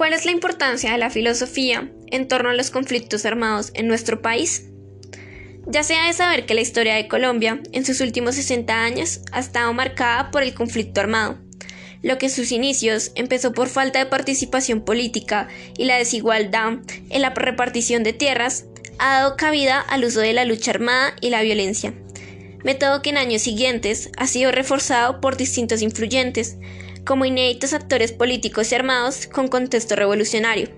¿Cuál es la importancia de la filosofía en torno a los conflictos armados en nuestro país? Ya sea de saber que la historia de Colombia en sus últimos 60 años ha estado marcada por el conflicto armado, lo que en sus inicios empezó por falta de participación política y la desigualdad en la repartición de tierras, ha dado cabida al uso de la lucha armada y la violencia, método que en años siguientes ha sido reforzado por distintos influyentes, como inéditos actores políticos y armados con contexto revolucionario,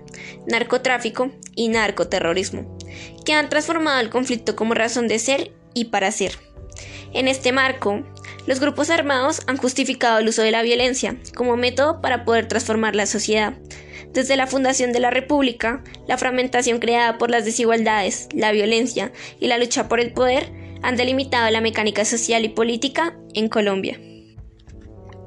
narcotráfico y narcoterrorismo, que han transformado el conflicto como razón de ser y para ser. En este marco, los grupos armados han justificado el uso de la violencia como método para poder transformar la sociedad. Desde la fundación de la República, la fragmentación creada por las desigualdades, la violencia y la lucha por el poder han delimitado la mecánica social y política en Colombia.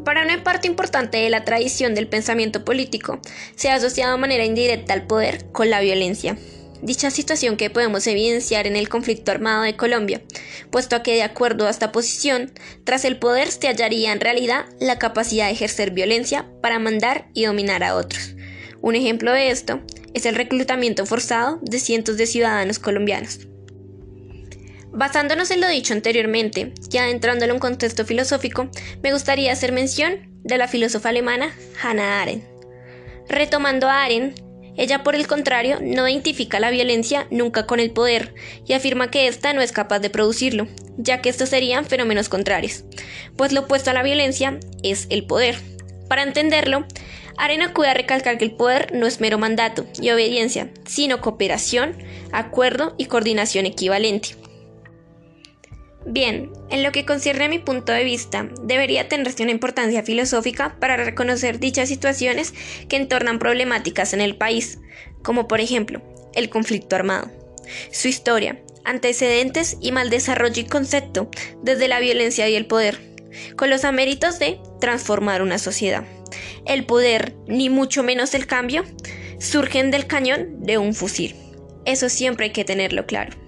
Para una parte importante de la tradición del pensamiento político, se ha asociado de manera indirecta al poder con la violencia. Dicha situación que podemos evidenciar en el conflicto armado de Colombia, puesto a que de acuerdo a esta posición, tras el poder se hallaría en realidad la capacidad de ejercer violencia para mandar y dominar a otros. Un ejemplo de esto es el reclutamiento forzado de cientos de ciudadanos colombianos. Basándonos en lo dicho anteriormente, ya adentrándolo en un contexto filosófico, me gustaría hacer mención de la filósofa alemana Hannah Arendt. Retomando a Arendt, ella por el contrario no identifica la violencia nunca con el poder y afirma que ésta no es capaz de producirlo, ya que estos serían fenómenos contrarios, pues lo opuesto a la violencia es el poder. Para entenderlo, Arendt acude a recalcar que el poder no es mero mandato y obediencia, sino cooperación, acuerdo y coordinación equivalente. Bien, en lo que concierne a mi punto de vista, debería tenerse una importancia filosófica para reconocer dichas situaciones que entornan problemáticas en el país, como por ejemplo el conflicto armado, su historia, antecedentes y mal desarrollo y concepto desde la violencia y el poder, con los améritos de transformar una sociedad. El poder, ni mucho menos el cambio, surgen del cañón de un fusil. Eso siempre hay que tenerlo claro.